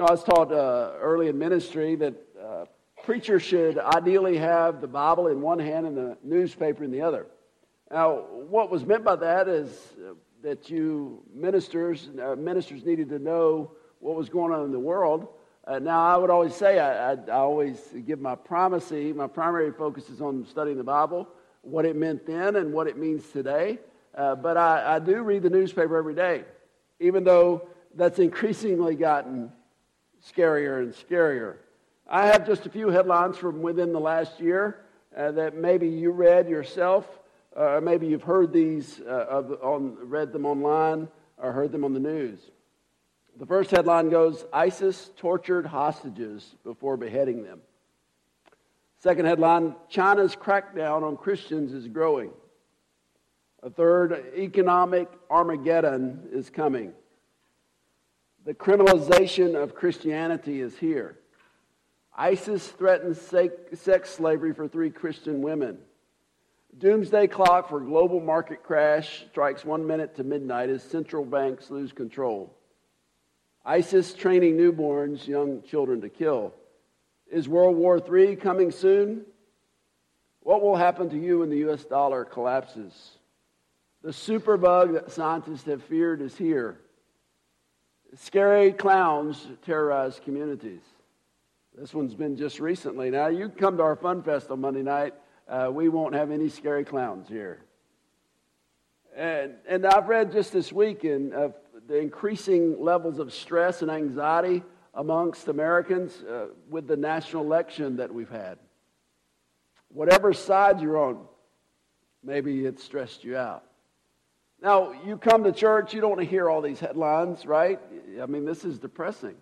know, I was taught uh, early in ministry that uh, preachers should ideally have the Bible in one hand and the newspaper in the other. Now, what was meant by that is uh, that you ministers uh, ministers needed to know what was going on in the world. Uh, now, I would always say I, I, I, always give my primacy. My primary focus is on studying the Bible, what it meant then and what it means today. Uh, but I, I do read the newspaper every day, even though that's increasingly gotten scarier and scarier. I have just a few headlines from within the last year uh, that maybe you read yourself uh, maybe you've heard these, uh, on, read them online, or heard them on the news. The first headline goes ISIS tortured hostages before beheading them. Second headline China's crackdown on Christians is growing. A third, economic Armageddon is coming. The criminalization of Christianity is here. ISIS threatens sex slavery for three Christian women. Doomsday clock for global market crash strikes one minute to midnight as central banks lose control. ISIS training newborns, young children to kill. Is World War III coming soon? What will happen to you when the US dollar collapses? The superbug that scientists have feared is here. Scary clowns terrorize communities. This one's been just recently. Now, you come to our Fun Fest on Monday night uh, we won't have any scary clowns here. And, and I've read just this week in uh, the increasing levels of stress and anxiety amongst Americans uh, with the national election that we've had. Whatever side you're on, maybe it stressed you out. Now, you come to church, you don't want to hear all these headlines, right? I mean, this is depressing.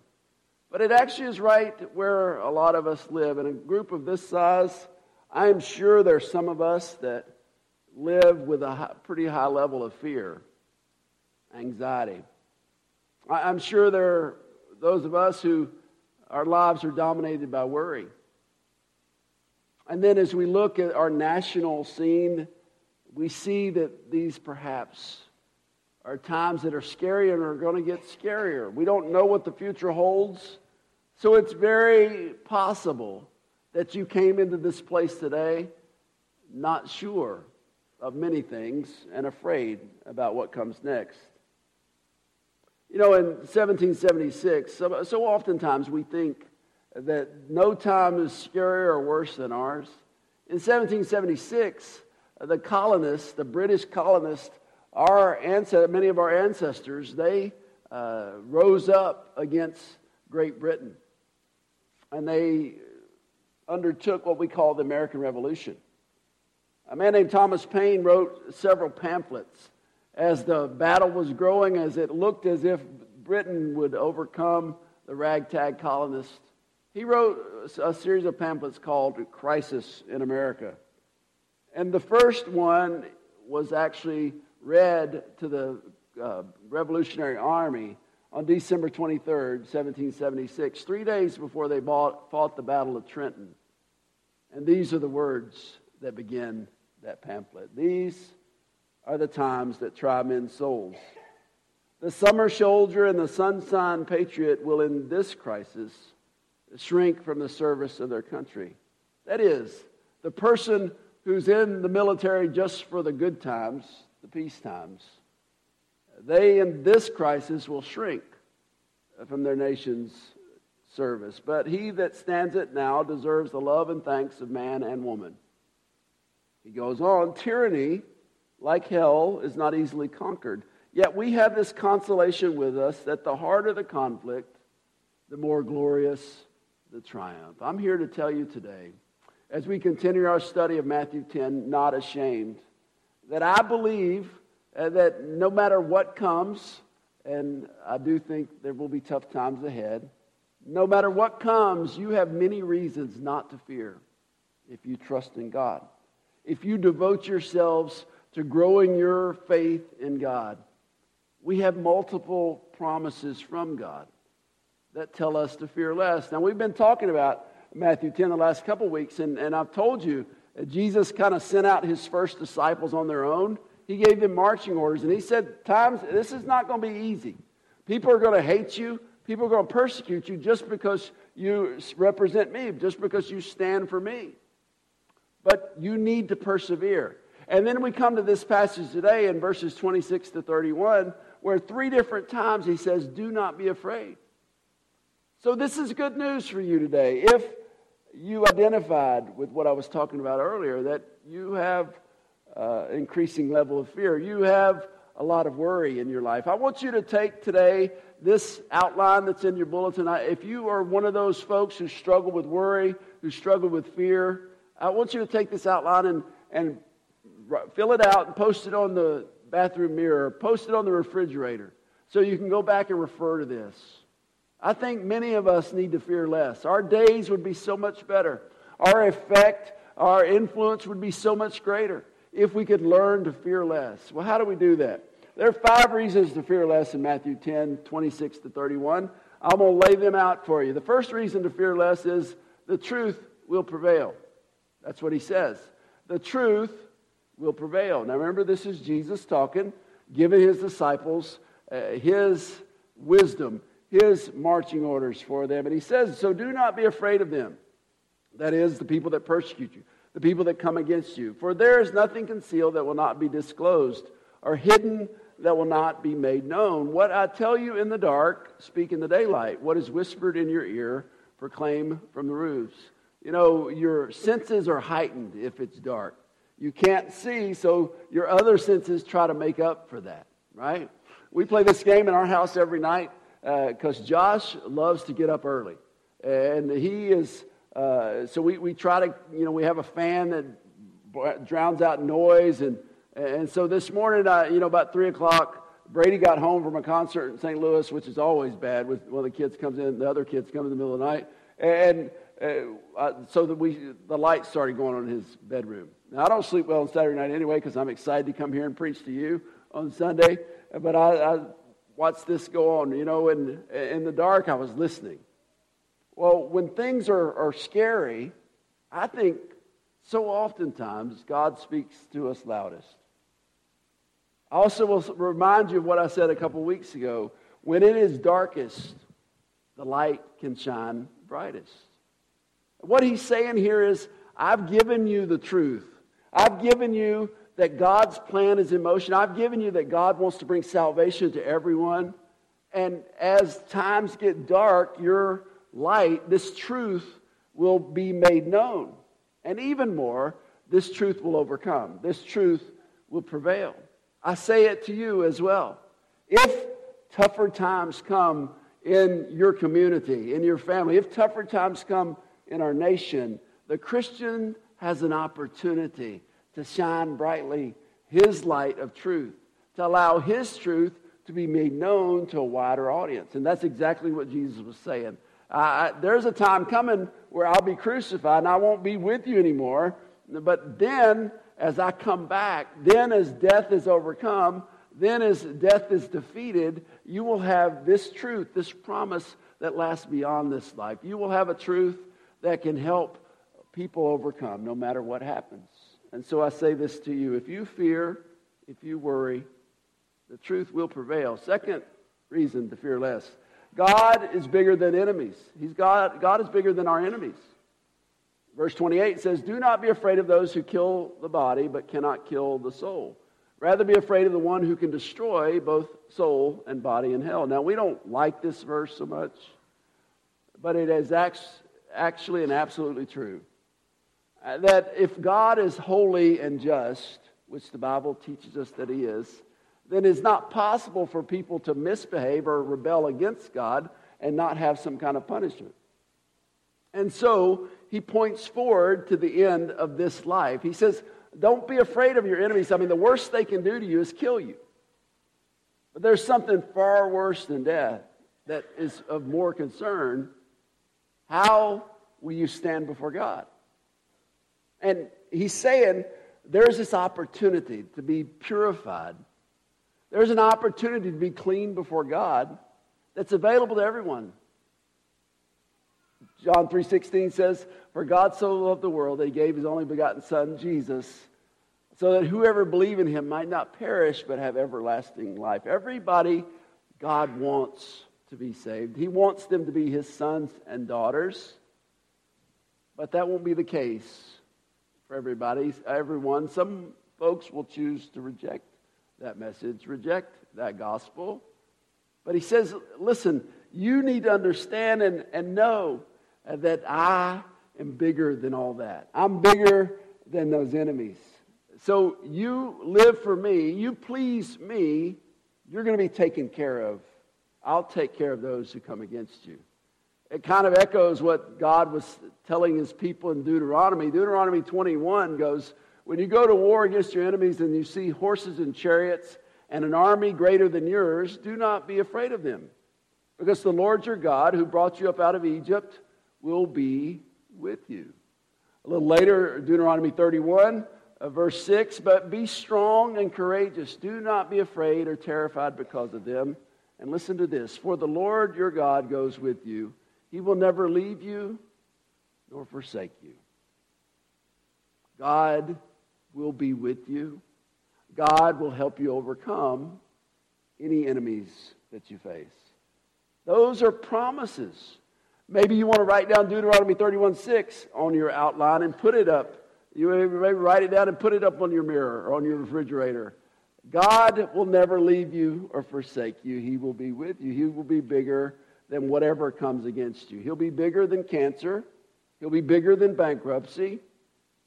But it actually is right where a lot of us live. In a group of this size, I'm sure there's some of us that live with a pretty high level of fear, anxiety. I'm sure there are those of us who our lives are dominated by worry. And then as we look at our national scene, we see that these perhaps are times that are scary and are going to get scarier. We don't know what the future holds. So it's very possible that you came into this place today not sure of many things and afraid about what comes next. You know, in 1776, so, so oftentimes we think that no time is scarier or worse than ours. In 1776, the colonists, the British colonists, our ancestors, many of our ancestors, they uh, rose up against Great Britain. And they undertook what we call the American Revolution. A man named Thomas Paine wrote several pamphlets as the battle was growing, as it looked as if Britain would overcome the ragtag colonists. He wrote a series of pamphlets called Crisis in America. And the first one was actually read to the uh, Revolutionary Army on December 23rd, 1776, three days before they bought, fought the Battle of Trenton. And these are the words that begin that pamphlet. These are the times that try men's souls. The summer soldier and the sunshine patriot will, in this crisis, shrink from the service of their country. That is, the person who's in the military just for the good times, the peace times, they in this crisis will shrink from their nation's service. But he that stands it now deserves the love and thanks of man and woman. He goes on tyranny, like hell, is not easily conquered. Yet we have this consolation with us that the harder the conflict, the more glorious the triumph. I'm here to tell you today, as we continue our study of Matthew 10, not ashamed, that I believe uh, that no matter what comes, and I do think there will be tough times ahead, no matter what comes, you have many reasons not to fear if you trust in God. If you devote yourselves to growing your faith in God, we have multiple promises from God that tell us to fear less. Now, we've been talking about Matthew 10 the last couple weeks, and, and I've told you Jesus kind of sent out his first disciples on their own. He gave them marching orders, and he said, Times, this is not going to be easy. People are going to hate you. People are going to persecute you just because you represent me, just because you stand for me. But you need to persevere. And then we come to this passage today in verses 26 to 31, where three different times he says, Do not be afraid. So, this is good news for you today. If you identified with what I was talking about earlier, that you have uh, increasing level of fear, you have a lot of worry in your life. I want you to take today this outline that's in your bulletin. I, if you are one of those folks who struggle with worry, who struggle with fear, I want you to take this outline and, and fill it out and post it on the bathroom mirror, post it on the refrigerator so you can go back and refer to this. I think many of us need to fear less. Our days would be so much better. Our effect, our influence would be so much greater if we could learn to fear less. Well, how do we do that? There are five reasons to fear less in Matthew 10, 26 to 31. I'm going to lay them out for you. The first reason to fear less is the truth will prevail. That's what he says. The truth will prevail. Now remember, this is Jesus talking, giving his disciples uh, his wisdom, his marching orders for them. And he says, So do not be afraid of them. That is, the people that persecute you, the people that come against you. For there is nothing concealed that will not be disclosed, or hidden that will not be made known. What I tell you in the dark, speak in the daylight. What is whispered in your ear, proclaim from the roofs. You know, your senses are heightened if it's dark. You can't see, so your other senses try to make up for that, right? We play this game in our house every night because uh, Josh loves to get up early. And he is, uh, so we, we try to, you know, we have a fan that drowns out noise. And, and so this morning, uh, you know, about 3 o'clock, Brady got home from a concert in St. Louis, which is always bad. With one of the kids comes in, the other kids come in the middle of the night, and uh, so that we the lights started going on in his bedroom. Now I don't sleep well on Saturday night anyway because I'm excited to come here and preach to you on Sunday. But I, I watched this go on, you know, and in the dark I was listening. Well, when things are, are scary, I think so oftentimes God speaks to us loudest. I also will remind you of what I said a couple weeks ago. When it is darkest, the light can shine brightest. What he's saying here is, I've given you the truth. I've given you that God's plan is in motion. I've given you that God wants to bring salvation to everyone. And as times get dark, your light, this truth, will be made known. And even more, this truth will overcome. This truth will prevail. I say it to you as well. If tougher times come in your community, in your family, if tougher times come in our nation, the Christian has an opportunity to shine brightly his light of truth, to allow his truth to be made known to a wider audience. And that's exactly what Jesus was saying. Uh, there's a time coming where I'll be crucified and I won't be with you anymore. But then, as I come back, then as death is overcome, then as death is defeated, you will have this truth, this promise that lasts beyond this life. You will have a truth that can help people overcome no matter what happens. And so I say this to you if you fear, if you worry, the truth will prevail. Second reason to fear less God is bigger than enemies. He's God, God is bigger than our enemies. Verse 28 says, Do not be afraid of those who kill the body, but cannot kill the soul. Rather be afraid of the one who can destroy both soul and body in hell. Now, we don't like this verse so much, but it is actually and absolutely true. Uh, that if God is holy and just, which the Bible teaches us that He is, then it's not possible for people to misbehave or rebel against God and not have some kind of punishment. And so he points forward to the end of this life. He says, Don't be afraid of your enemies. I mean, the worst they can do to you is kill you. But there's something far worse than death that is of more concern. How will you stand before God? And he's saying there's this opportunity to be purified. There's an opportunity to be clean before God that's available to everyone. John 3:16 says, "For God so loved the world that he gave his only begotten son Jesus, so that whoever believe in him might not perish but have everlasting life." Everybody God wants to be saved. He wants them to be his sons and daughters. But that won't be the case for everybody, everyone. Some folks will choose to reject that message, reject that gospel. But he says, listen, you need to understand and, and know that I am bigger than all that. I'm bigger than those enemies. So you live for me, you please me, you're going to be taken care of. I'll take care of those who come against you. It kind of echoes what God was telling his people in Deuteronomy. Deuteronomy 21 goes, When you go to war against your enemies and you see horses and chariots and an army greater than yours, do not be afraid of them. Because the Lord your God, who brought you up out of Egypt, will be with you. A little later, Deuteronomy 31, uh, verse 6 But be strong and courageous. Do not be afraid or terrified because of them. And listen to this For the Lord your God goes with you, He will never leave you nor forsake you. God will be with you. God will help you overcome any enemies that you face. Those are promises. Maybe you want to write down Deuteronomy 31 6 on your outline and put it up. You maybe write it down and put it up on your mirror or on your refrigerator. God will never leave you or forsake you. He will be with you. He will be bigger than whatever comes against you. He'll be bigger than cancer. He'll be bigger than bankruptcy.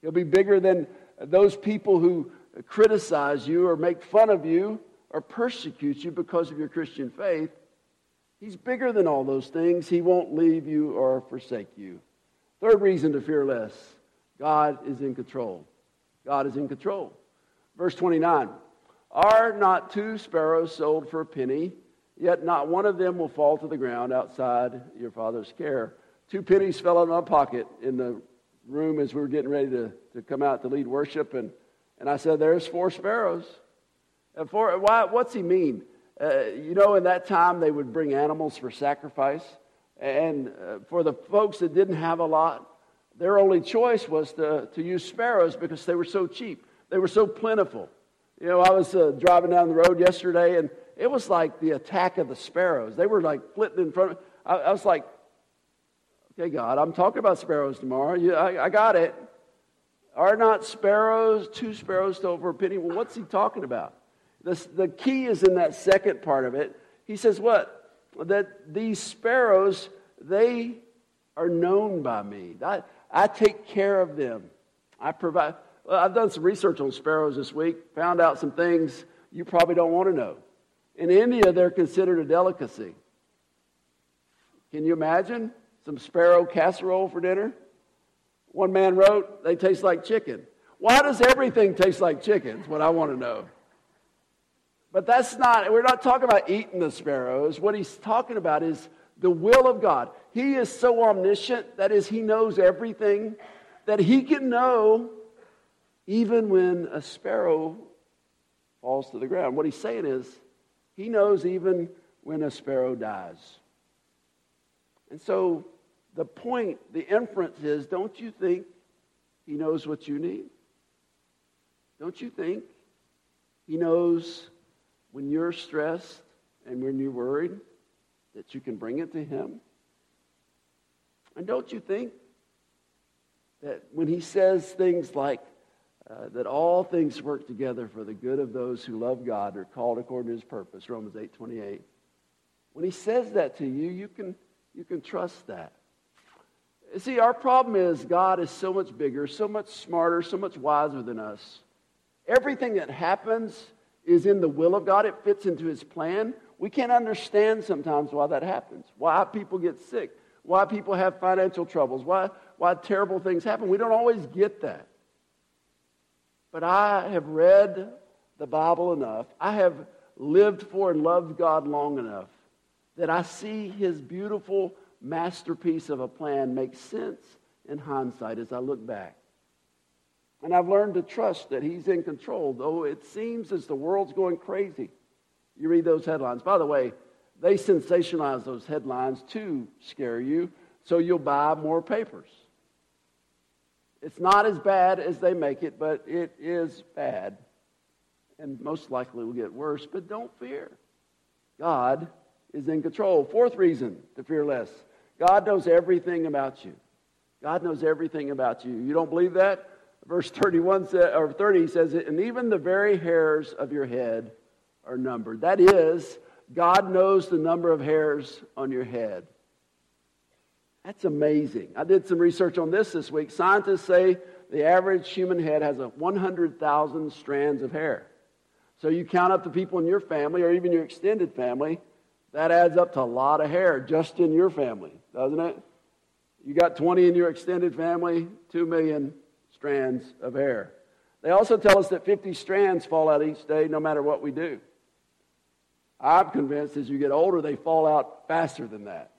He'll be bigger than those people who criticize you or make fun of you or persecute you because of your Christian faith. He's bigger than all those things. He won't leave you or forsake you. Third reason to fear less God is in control. God is in control. Verse 29 Are not two sparrows sold for a penny? Yet not one of them will fall to the ground outside your father's care. Two pennies fell out of my pocket in the room as we were getting ready to, to come out to lead worship, and, and I said, There's four sparrows. And four, why, what's he mean? Uh, you know, in that time, they would bring animals for sacrifice. And uh, for the folks that didn't have a lot, their only choice was to, to use sparrows because they were so cheap. They were so plentiful. You know, I was uh, driving down the road yesterday, and it was like the attack of the sparrows. They were like flitting in front of I, I was like, okay, God, I'm talking about sparrows tomorrow. You, I, I got it. Are not sparrows, two sparrows to over a penny? Well, what's he talking about? The, the key is in that second part of it. He says, What? That these sparrows, they are known by me. I, I take care of them. I provide. Well, I've done some research on sparrows this week, found out some things you probably don't want to know. In India, they're considered a delicacy. Can you imagine some sparrow casserole for dinner? One man wrote, they taste like chicken. Why does everything taste like chicken? Is what I want to know. But that's not, we're not talking about eating the sparrows. What he's talking about is the will of God. He is so omniscient, that is, he knows everything, that he can know even when a sparrow falls to the ground. What he's saying is, he knows even when a sparrow dies. And so the point, the inference is don't you think he knows what you need? Don't you think he knows when you're stressed and when you're worried, that you can bring it to Him? And don't you think that when He says things like, uh, that all things work together for the good of those who love God are called according to his purpose romans 8 28 when he says that to you you can you can trust that. See our problem is god is so much bigger so much smarter so much wiser than us. Everything that happens is in the will of God, it fits into His plan. We can't understand sometimes why that happens, why people get sick, why people have financial troubles, why, why terrible things happen. We don't always get that. But I have read the Bible enough, I have lived for and loved God long enough that I see His beautiful masterpiece of a plan make sense in hindsight as I look back. And I've learned to trust that He's in control, though it seems as the world's going crazy. You read those headlines. By the way, they sensationalize those headlines to scare you, so you'll buy more papers. It's not as bad as they make it, but it is bad. And most likely will get worse. But don't fear. God is in control. Fourth reason to fear less God knows everything about you. God knows everything about you. You don't believe that? Verse 31 or 30 says, it, And even the very hairs of your head are numbered. That is, God knows the number of hairs on your head. That's amazing. I did some research on this this week. Scientists say the average human head has a 100,000 strands of hair. So you count up the people in your family or even your extended family, that adds up to a lot of hair just in your family, doesn't it? You got 20 in your extended family, 2 million strands of hair. They also tell us that 50 strands fall out each day no matter what we do. I'm convinced as you get older, they fall out faster than that.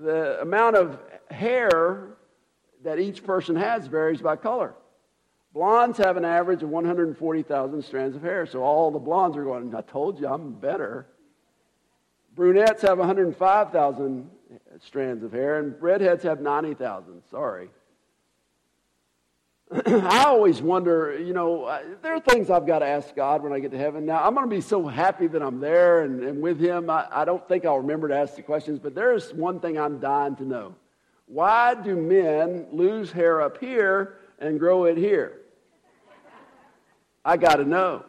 The amount of hair that each person has varies by color. Blondes have an average of 140,000 strands of hair, so all the blondes are going, I told you I'm better. Brunettes have 105,000 strands of hair, and redheads have 90,000. Sorry. I always wonder, you know, uh, there are things I've got to ask God when I get to heaven. Now, I'm going to be so happy that I'm there and, and with Him. I, I don't think I'll remember to ask the questions, but there is one thing I'm dying to know. Why do men lose hair up here and grow it here? I got to know.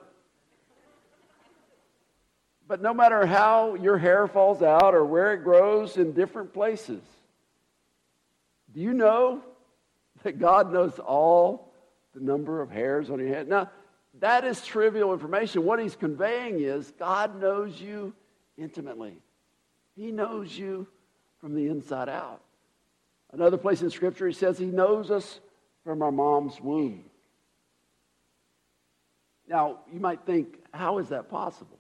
But no matter how your hair falls out or where it grows in different places, do you know that God knows all the number of hairs on your head. Now, that is trivial information. What he's conveying is God knows you intimately, he knows you from the inside out. Another place in Scripture, he says he knows us from our mom's womb. Now, you might think, how is that possible?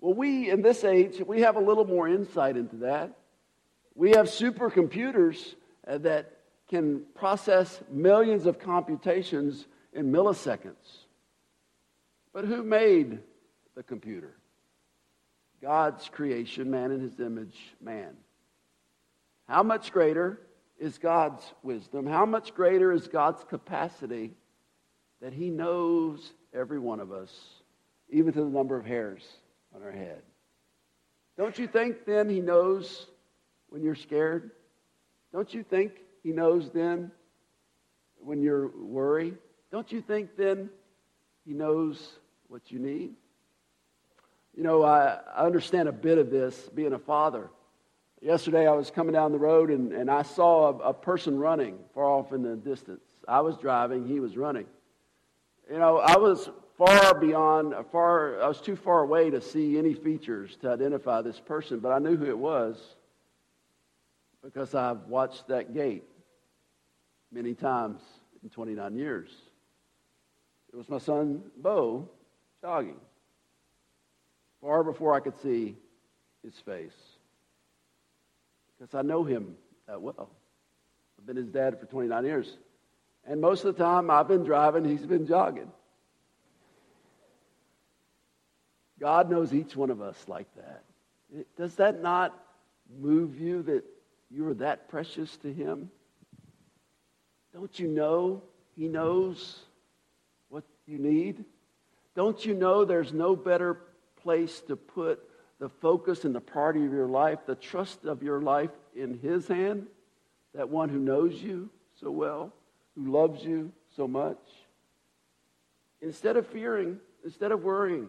Well, we, in this age, we have a little more insight into that. We have supercomputers uh, that can process millions of computations in milliseconds. But who made the computer? God's creation, man in his image, man. How much greater is God's wisdom? How much greater is God's capacity that he knows every one of us, even to the number of hairs on our head? Don't you think then he knows when you're scared? Don't you think he knows then when you're worried? Don't you think then He knows what you need? You know, I, I understand a bit of this being a father. Yesterday I was coming down the road and, and I saw a, a person running far off in the distance. I was driving, he was running. You know, I was far beyond, far, I was too far away to see any features to identify this person, but I knew who it was because I've watched that gait many times in 29 years. It was my son, Bo, jogging, far before I could see his face. Because I know him that well. I've been his dad for 29 years. And most of the time I've been driving, he's been jogging. God knows each one of us like that. Does that not move you that you are that precious to him? Don't you know He knows what you need? Don't you know there's no better place to put the focus and the priority of your life, the trust of your life in His hand? That one who knows you so well, who loves you so much? Instead of fearing, instead of worrying,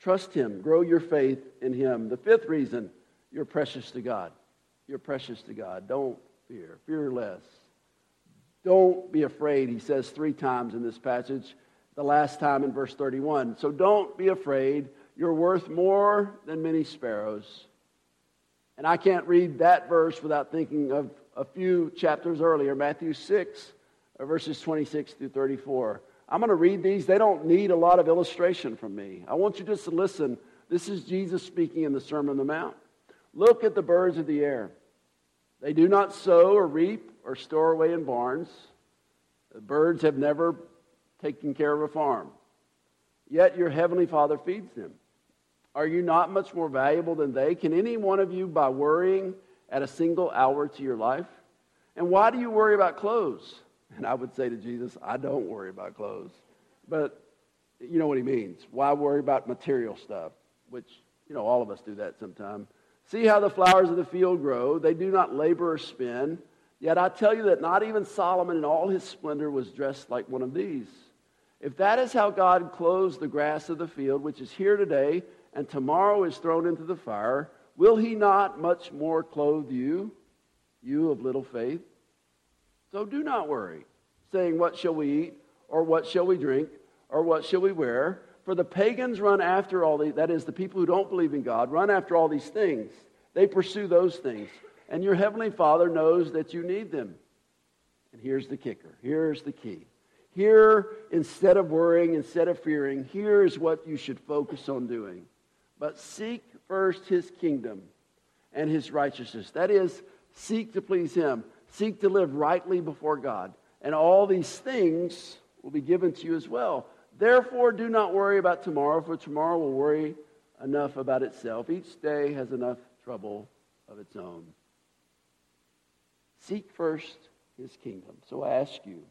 trust Him, grow your faith in Him. The fifth reason you're precious to God. You're precious to God. Don't fear, fear less. Don't be afraid, he says three times in this passage, the last time in verse 31. So don't be afraid. You're worth more than many sparrows. And I can't read that verse without thinking of a few chapters earlier, Matthew 6, uh, verses 26 through 34. I'm going to read these. They don't need a lot of illustration from me. I want you just to listen. This is Jesus speaking in the Sermon on the Mount. Look at the birds of the air. They do not sow or reap or store away in barns. The birds have never taken care of a farm. Yet your heavenly Father feeds them. Are you not much more valuable than they? Can any one of you, by worrying, add a single hour to your life? And why do you worry about clothes? And I would say to Jesus, I don't worry about clothes. But you know what he means. Why worry about material stuff, which You know, all of us do that sometime. See how the flowers of the field grow. They do not labor or spin. Yet I tell you that not even Solomon in all his splendor was dressed like one of these. If that is how God clothes the grass of the field, which is here today and tomorrow is thrown into the fire, will he not much more clothe you, you of little faith? So do not worry, saying, What shall we eat? Or what shall we drink? Or what shall we wear? For the pagans run after all these, that is, the people who don't believe in God, run after all these things. They pursue those things. And your heavenly Father knows that you need them. And here's the kicker here's the key. Here, instead of worrying, instead of fearing, here is what you should focus on doing. But seek first his kingdom and his righteousness. That is, seek to please him, seek to live rightly before God. And all these things will be given to you as well. Therefore, do not worry about tomorrow, for tomorrow will worry enough about itself. Each day has enough trouble of its own. Seek first his kingdom. So I ask you,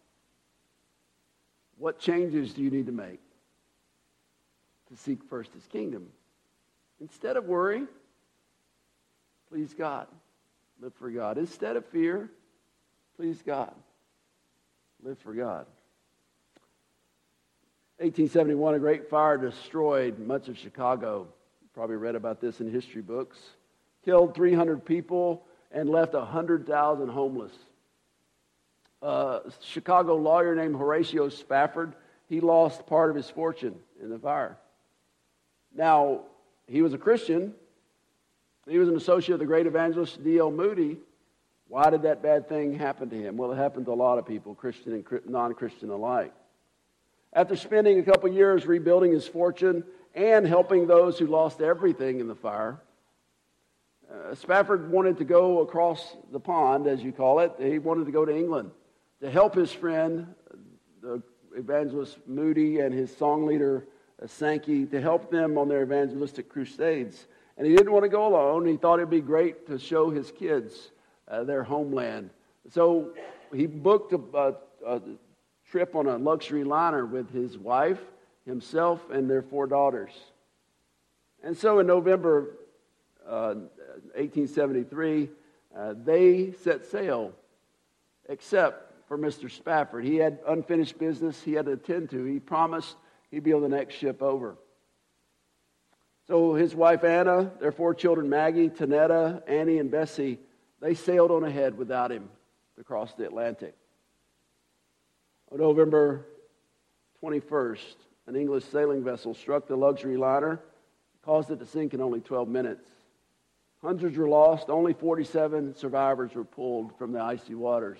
what changes do you need to make to seek first his kingdom? Instead of worry, please God. Live for God. Instead of fear, please God. Live for God. 1871, a great fire destroyed much of Chicago. You probably read about this in history books. Killed 300 people and left 100,000 homeless. A Chicago lawyer named Horatio Spafford, he lost part of his fortune in the fire. Now, he was a Christian. He was an associate of the great evangelist D.L. Moody. Why did that bad thing happen to him? Well, it happened to a lot of people, Christian and non Christian alike. After spending a couple years rebuilding his fortune and helping those who lost everything in the fire, uh, Spafford wanted to go across the pond, as you call it. He wanted to go to England to help his friend, the evangelist Moody, and his song leader uh, Sankey, to help them on their evangelistic crusades. And he didn't want to go alone. He thought it'd be great to show his kids uh, their homeland. So he booked a, a, a trip on a luxury liner with his wife, himself, and their four daughters. And so in November uh, 1873, uh, they set sail, except for Mr. Spafford. He had unfinished business he had to attend to. He promised he'd be on the next ship over. So his wife Anna, their four children Maggie, Tanetta, Annie, and Bessie, they sailed on ahead without him to cross the Atlantic. On November 21st, an English sailing vessel struck the luxury liner, caused it to sink in only 12 minutes. Hundreds were lost. Only 47 survivors were pulled from the icy waters.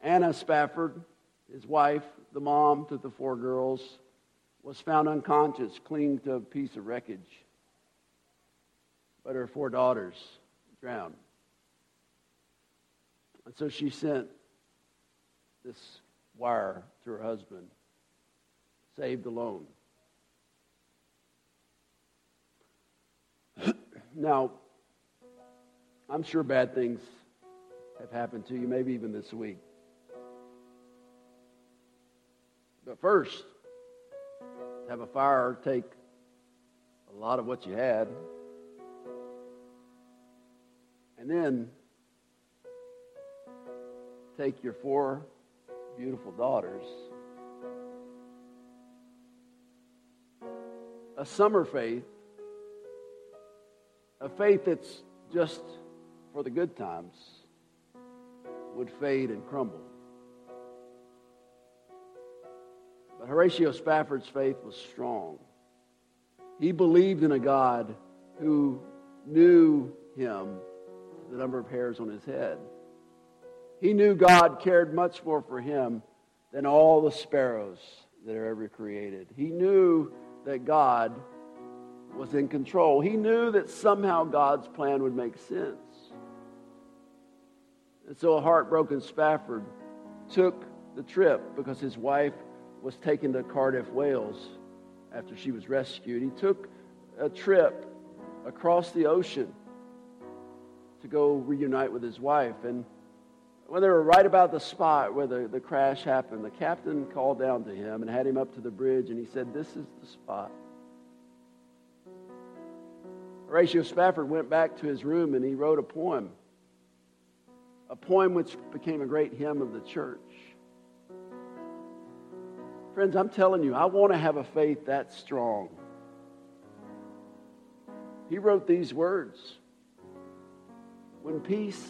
Anna Spafford, his wife, the mom to the four girls, was found unconscious, clinging to a piece of wreckage. But her four daughters drowned. And so she sent this wire to her husband saved alone. Now, I'm sure bad things have happened to you, maybe even this week. But first, have a fire take a lot of what you had. And then take your four beautiful daughters. A summer faith, a faith that's just for the good times, would fade and crumble. But Horatio Spafford's faith was strong. He believed in a God who knew him the number of hairs on his head. He knew God cared much more for him than all the sparrows that are ever created. He knew that God was in control. He knew that somehow God's plan would make sense. And so a heartbroken Spafford took the trip because his wife was taken to Cardiff, Wales after she was rescued. He took a trip across the ocean to go reunite with his wife. And when they were right about the spot where the, the crash happened, the captain called down to him and had him up to the bridge, and he said, This is the spot. Horatio Spafford went back to his room and he wrote a poem, a poem which became a great hymn of the church. Friends, I'm telling you, I want to have a faith that strong. He wrote these words When peace,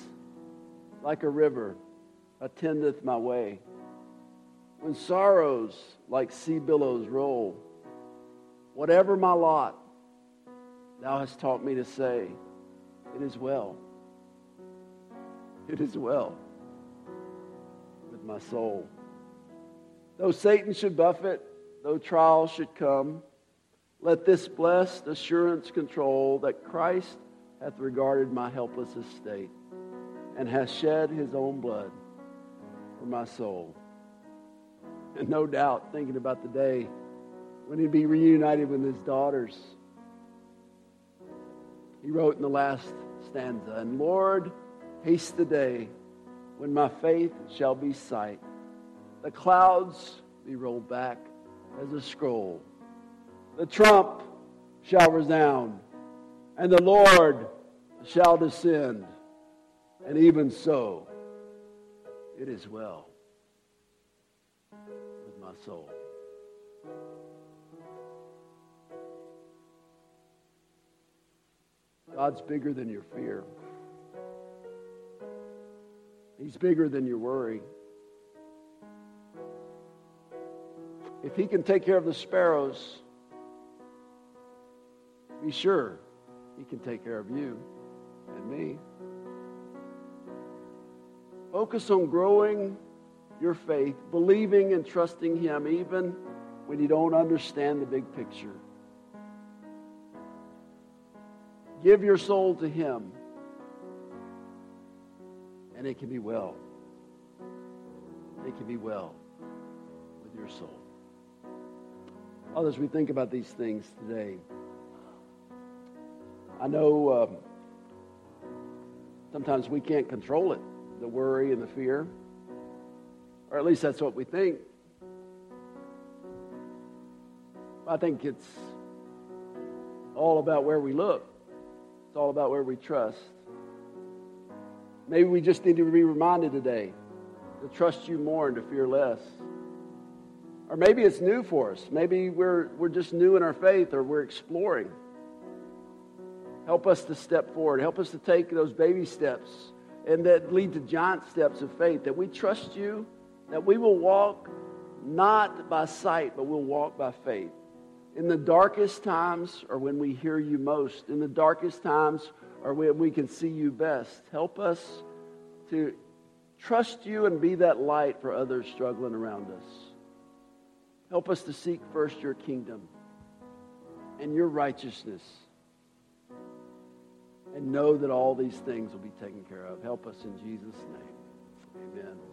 like a river, attendeth my way, when sorrows like sea billows roll, whatever my lot, thou hast taught me to say, It is well. It is well with my soul. Though Satan should buffet, though trials should come, let this blessed assurance control that Christ hath regarded my helpless estate and hath shed his own blood for my soul. And no doubt, thinking about the day when he'd be reunited with his daughters, he wrote in the last stanza, And Lord, haste the day when my faith shall be sight. The clouds be rolled back as a scroll the trump shall resound, and the Lord shall descend. And even so, it is well with my soul. God's bigger than your fear. He's bigger than your worry. If He can take care of the sparrows, be sure He can take care of you and me. Focus on growing your faith, believing and trusting Him even when you don't understand the big picture. Give your soul to Him, and it can be well. It can be well with your soul. Others, we think about these things today. I know um, sometimes we can't control it, the worry and the fear, or at least that's what we think. I think it's all about where we look. It's all about where we trust. Maybe we just need to be reminded today to trust you more and to fear less. Or maybe it's new for us. Maybe we're, we're just new in our faith or we're exploring. Help us to step forward. Help us to take those baby steps and that lead to giant steps of faith. That we trust you, that we will walk not by sight, but we'll walk by faith. In the darkest times, or when we hear you most, in the darkest times, or when we can see you best, help us to trust you and be that light for others struggling around us. Help us to seek first your kingdom and your righteousness and know that all these things will be taken care of. Help us in Jesus' name. Amen.